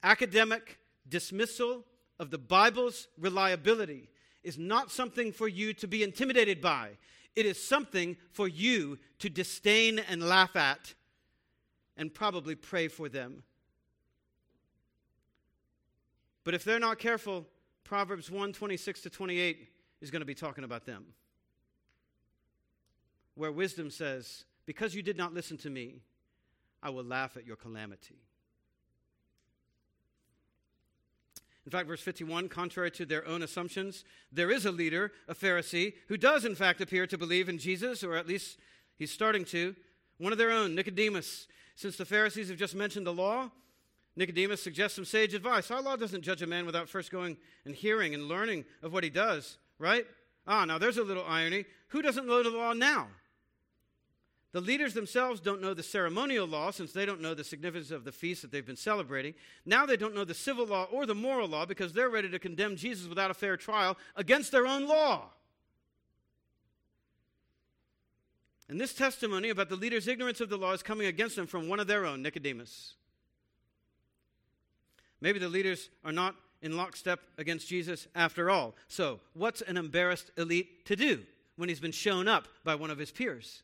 academic dismissal of the Bible's reliability is not something for you to be intimidated by. It is something for you to disdain and laugh at and probably pray for them. But if they're not careful, Proverbs 1 26 to 28 is going to be talking about them where wisdom says, Because you did not listen to me, I will laugh at your calamity. In fact, verse 51, contrary to their own assumptions, there is a leader, a Pharisee, who does in fact appear to believe in Jesus, or at least he's starting to. One of their own, Nicodemus. Since the Pharisees have just mentioned the law, Nicodemus suggests some sage advice. Our law doesn't judge a man without first going and hearing and learning of what he does, right? Ah, now there's a little irony. Who doesn't know the law now? The leaders themselves don't know the ceremonial law since they don't know the significance of the feast that they've been celebrating. Now they don't know the civil law or the moral law because they're ready to condemn Jesus without a fair trial against their own law. And this testimony about the leaders' ignorance of the law is coming against them from one of their own, Nicodemus. Maybe the leaders are not in lockstep against Jesus after all. So, what's an embarrassed elite to do when he's been shown up by one of his peers?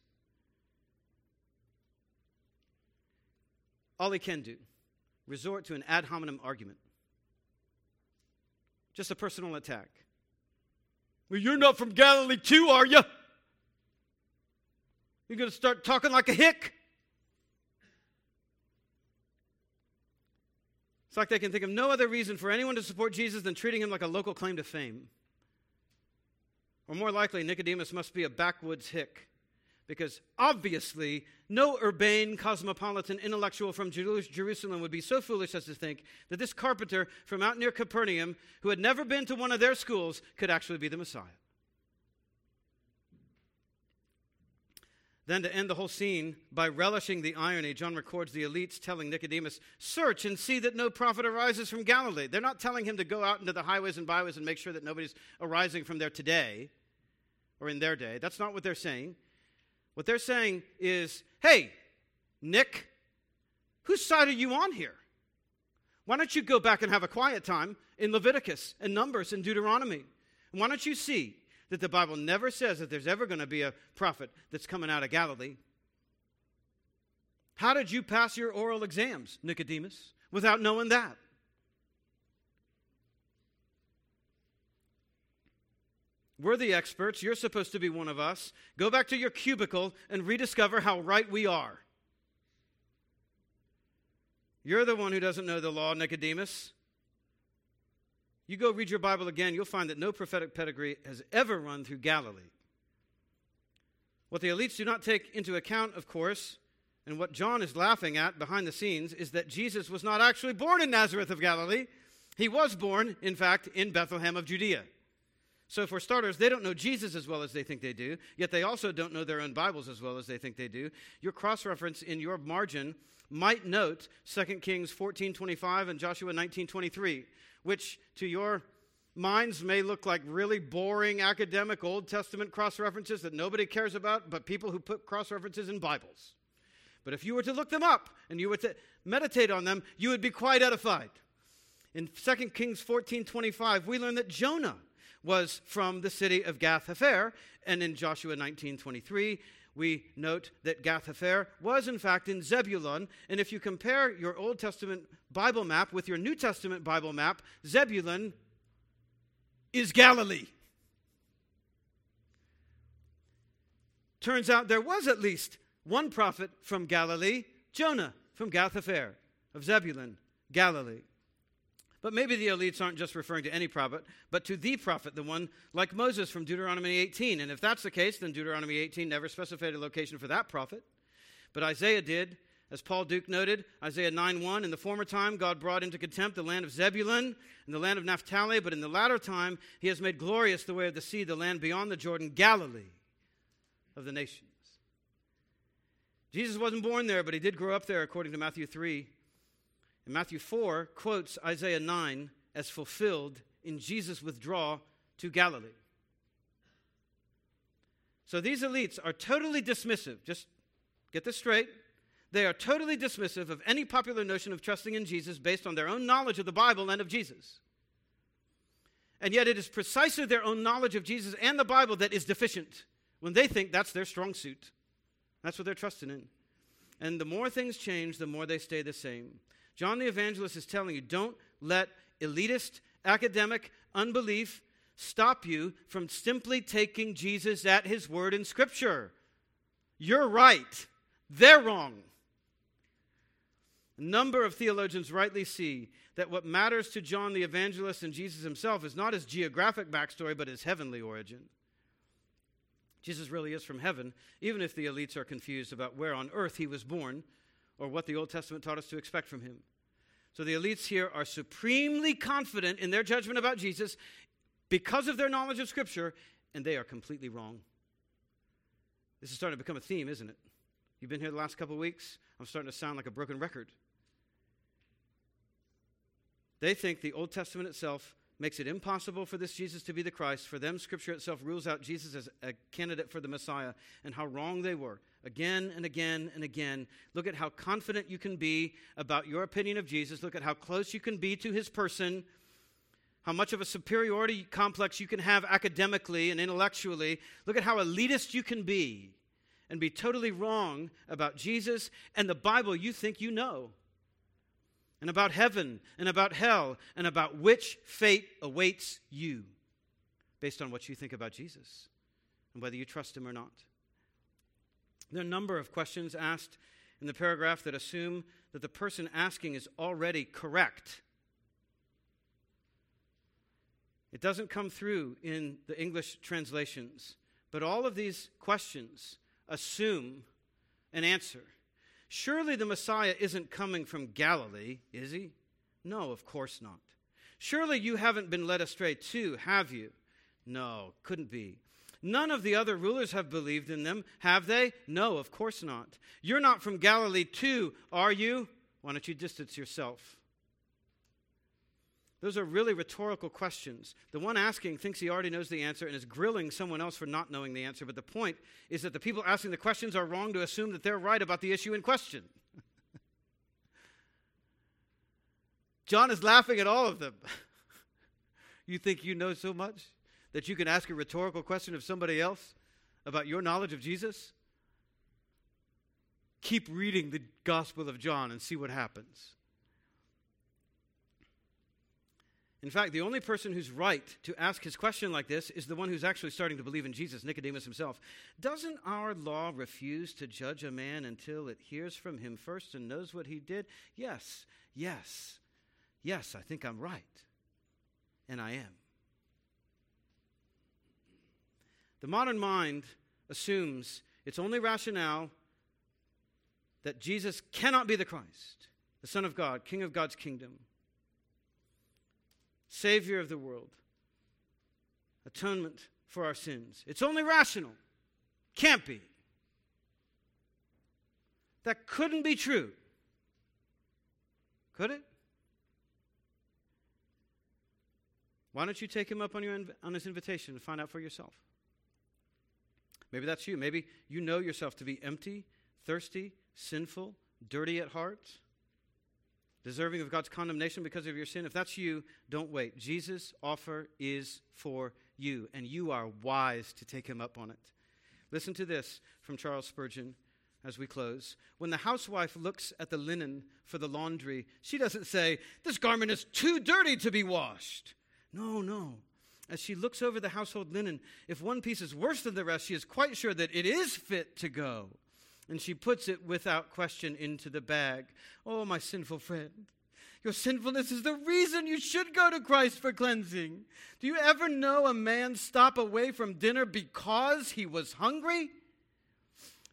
All he can do resort to an ad hominem argument. Just a personal attack. Well, you're not from Galilee too, are you? You're going to start talking like a hick? It's like they can think of no other reason for anyone to support Jesus than treating him like a local claim to fame. Or more likely, Nicodemus must be a backwoods hick, because obviously, no urbane, cosmopolitan intellectual from Jerusalem would be so foolish as to think that this carpenter from out near Capernaum, who had never been to one of their schools, could actually be the Messiah. Then, to end the whole scene by relishing the irony, John records the elites telling Nicodemus, Search and see that no prophet arises from Galilee. They're not telling him to go out into the highways and byways and make sure that nobody's arising from there today or in their day. That's not what they're saying. What they're saying is, Hey, Nick, whose side are you on here? Why don't you go back and have a quiet time in Leviticus and Numbers and Deuteronomy? And why don't you see that the Bible never says that there's ever going to be a prophet that's coming out of Galilee. How did you pass your oral exams, Nicodemus, without knowing that? We're the experts. You're supposed to be one of us. Go back to your cubicle and rediscover how right we are. You're the one who doesn't know the law, Nicodemus. You go read your Bible again, you'll find that no prophetic pedigree has ever run through Galilee. What the elites do not take into account, of course, and what John is laughing at behind the scenes, is that Jesus was not actually born in Nazareth of Galilee. He was born, in fact, in Bethlehem of Judea. So, for starters, they don't know Jesus as well as they think they do, yet they also don't know their own Bibles as well as they think they do. Your cross reference in your margin might note 2 Kings 14:25 and Joshua 19:23 which to your minds may look like really boring academic Old Testament cross references that nobody cares about, but people who put cross references in Bibles. But if you were to look them up and you were to meditate on them, you would be quite edified. In 2 Kings 14:25, we learn that Jonah was from the city of Gath Hepher, and in Joshua 19:23, we note that Gath Hepher was in fact in Zebulun. And if you compare your Old Testament Bible map with your New Testament Bible map, Zebulun is Galilee. Turns out there was at least one prophet from Galilee, Jonah from Gath Hepher of Zebulun, Galilee. But maybe the elites aren't just referring to any prophet, but to the prophet, the one like Moses from Deuteronomy 18. And if that's the case, then Deuteronomy 18 never specified a location for that prophet. But Isaiah did. As Paul Duke noted, Isaiah 9 1, in the former time, God brought into contempt the land of Zebulun and the land of Naphtali, but in the latter time, he has made glorious the way of the sea, the land beyond the Jordan, Galilee of the nations. Jesus wasn't born there, but he did grow up there, according to Matthew 3 and Matthew 4 quotes Isaiah 9 as fulfilled in Jesus' withdrawal to Galilee. So these elites are totally dismissive. Just get this straight. They are totally dismissive of any popular notion of trusting in Jesus based on their own knowledge of the Bible and of Jesus. And yet, it is precisely their own knowledge of Jesus and the Bible that is deficient when they think that's their strong suit. That's what they're trusting in. And the more things change, the more they stay the same. John the Evangelist is telling you don't let elitist, academic unbelief stop you from simply taking Jesus at his word in Scripture. You're right, they're wrong. A number of theologians rightly see that what matters to John the Evangelist and Jesus himself is not his geographic backstory, but his heavenly origin. Jesus really is from heaven, even if the elites are confused about where on earth he was born or what the Old Testament taught us to expect from him. So the elites here are supremely confident in their judgment about Jesus because of their knowledge of Scripture, and they are completely wrong. This is starting to become a theme, isn't it? You've been here the last couple of weeks? I'm starting to sound like a broken record. They think the Old Testament itself makes it impossible for this Jesus to be the Christ. For them, Scripture itself rules out Jesus as a candidate for the Messiah, and how wrong they were. Again and again and again. Look at how confident you can be about your opinion of Jesus. Look at how close you can be to his person, how much of a superiority complex you can have academically and intellectually. Look at how elitist you can be and be totally wrong about Jesus and the Bible you think you know and about heaven and about hell and about which fate awaits you based on what you think about Jesus and whether you trust him or not. There are a number of questions asked in the paragraph that assume that the person asking is already correct. It doesn't come through in the English translations, but all of these questions assume an answer. Surely the Messiah isn't coming from Galilee, is he? No, of course not. Surely you haven't been led astray too, have you? No, couldn't be. None of the other rulers have believed in them, have they? No, of course not. You're not from Galilee too, are you? Why don't you distance yourself? Those are really rhetorical questions. The one asking thinks he already knows the answer and is grilling someone else for not knowing the answer. But the point is that the people asking the questions are wrong to assume that they're right about the issue in question. John is laughing at all of them. you think you know so much that you can ask a rhetorical question of somebody else about your knowledge of Jesus? Keep reading the Gospel of John and see what happens. In fact, the only person who's right to ask his question like this is the one who's actually starting to believe in Jesus, Nicodemus himself. Doesn't our law refuse to judge a man until it hears from him first and knows what he did? Yes, yes, yes, I think I'm right. And I am. The modern mind assumes its only rationale that Jesus cannot be the Christ, the Son of God, King of God's kingdom Savior of the world, atonement for our sins. It's only rational. Can't be. That couldn't be true. Could it? Why don't you take him up on, your, on his invitation and find out for yourself? Maybe that's you. Maybe you know yourself to be empty, thirsty, sinful, dirty at heart deserving of God's condemnation because of your sin, if that's you, don't wait. Jesus' offer is for you, and you are wise to take him up on it. Listen to this from Charles Spurgeon as we close. When the housewife looks at the linen for the laundry, she doesn't say, This garment is too dirty to be washed. No, no. As she looks over the household linen, if one piece is worse than the rest, she is quite sure that it is fit to go and she puts it without question into the bag. Oh, my sinful friend, your sinfulness is the reason you should go to Christ for cleansing. Do you ever know a man stop away from dinner because he was hungry?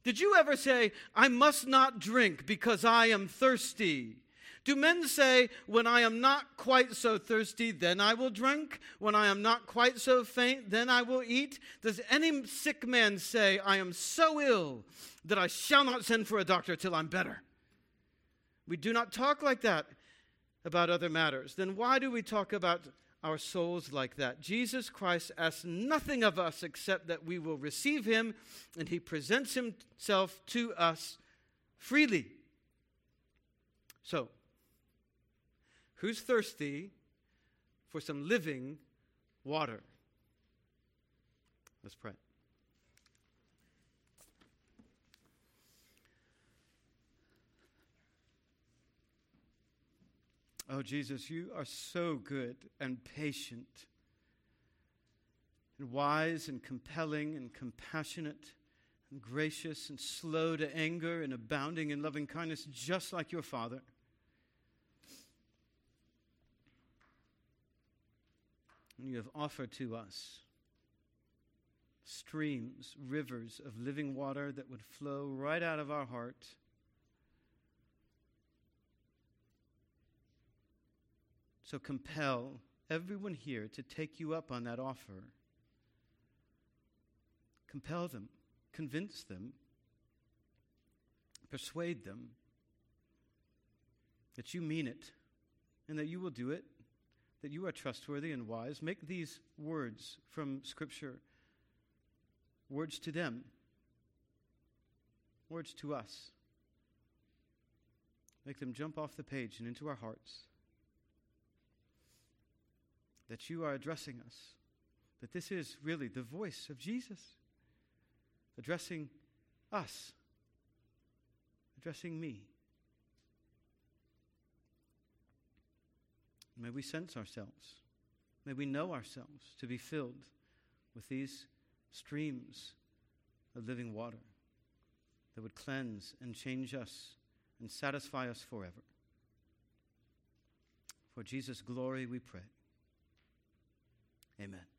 Did you ever say, I must not drink because I am thirsty? Do men say, When I am not quite so thirsty, then I will drink? When I am not quite so faint, then I will eat? Does any sick man say, I am so ill that I shall not send for a doctor till I'm better? We do not talk like that about other matters. Then why do we talk about our souls like that? Jesus Christ asks nothing of us except that we will receive him, and he presents himself to us freely. So, Who's thirsty for some living water? Let's pray. Oh, Jesus, you are so good and patient and wise and compelling and compassionate and gracious and slow to anger and abounding in loving kindness, just like your Father. And you have offered to us streams, rivers of living water that would flow right out of our heart. So compel everyone here to take you up on that offer. Compel them, convince them. Persuade them that you mean it and that you will do it, that you are trustworthy and wise. Make these words from Scripture words to them, words to us. Make them jump off the page and into our hearts. That you are addressing us, that this is really the voice of Jesus addressing us, addressing me. May we sense ourselves. May we know ourselves to be filled with these streams of living water that would cleanse and change us and satisfy us forever. For Jesus' glory we pray. Amen.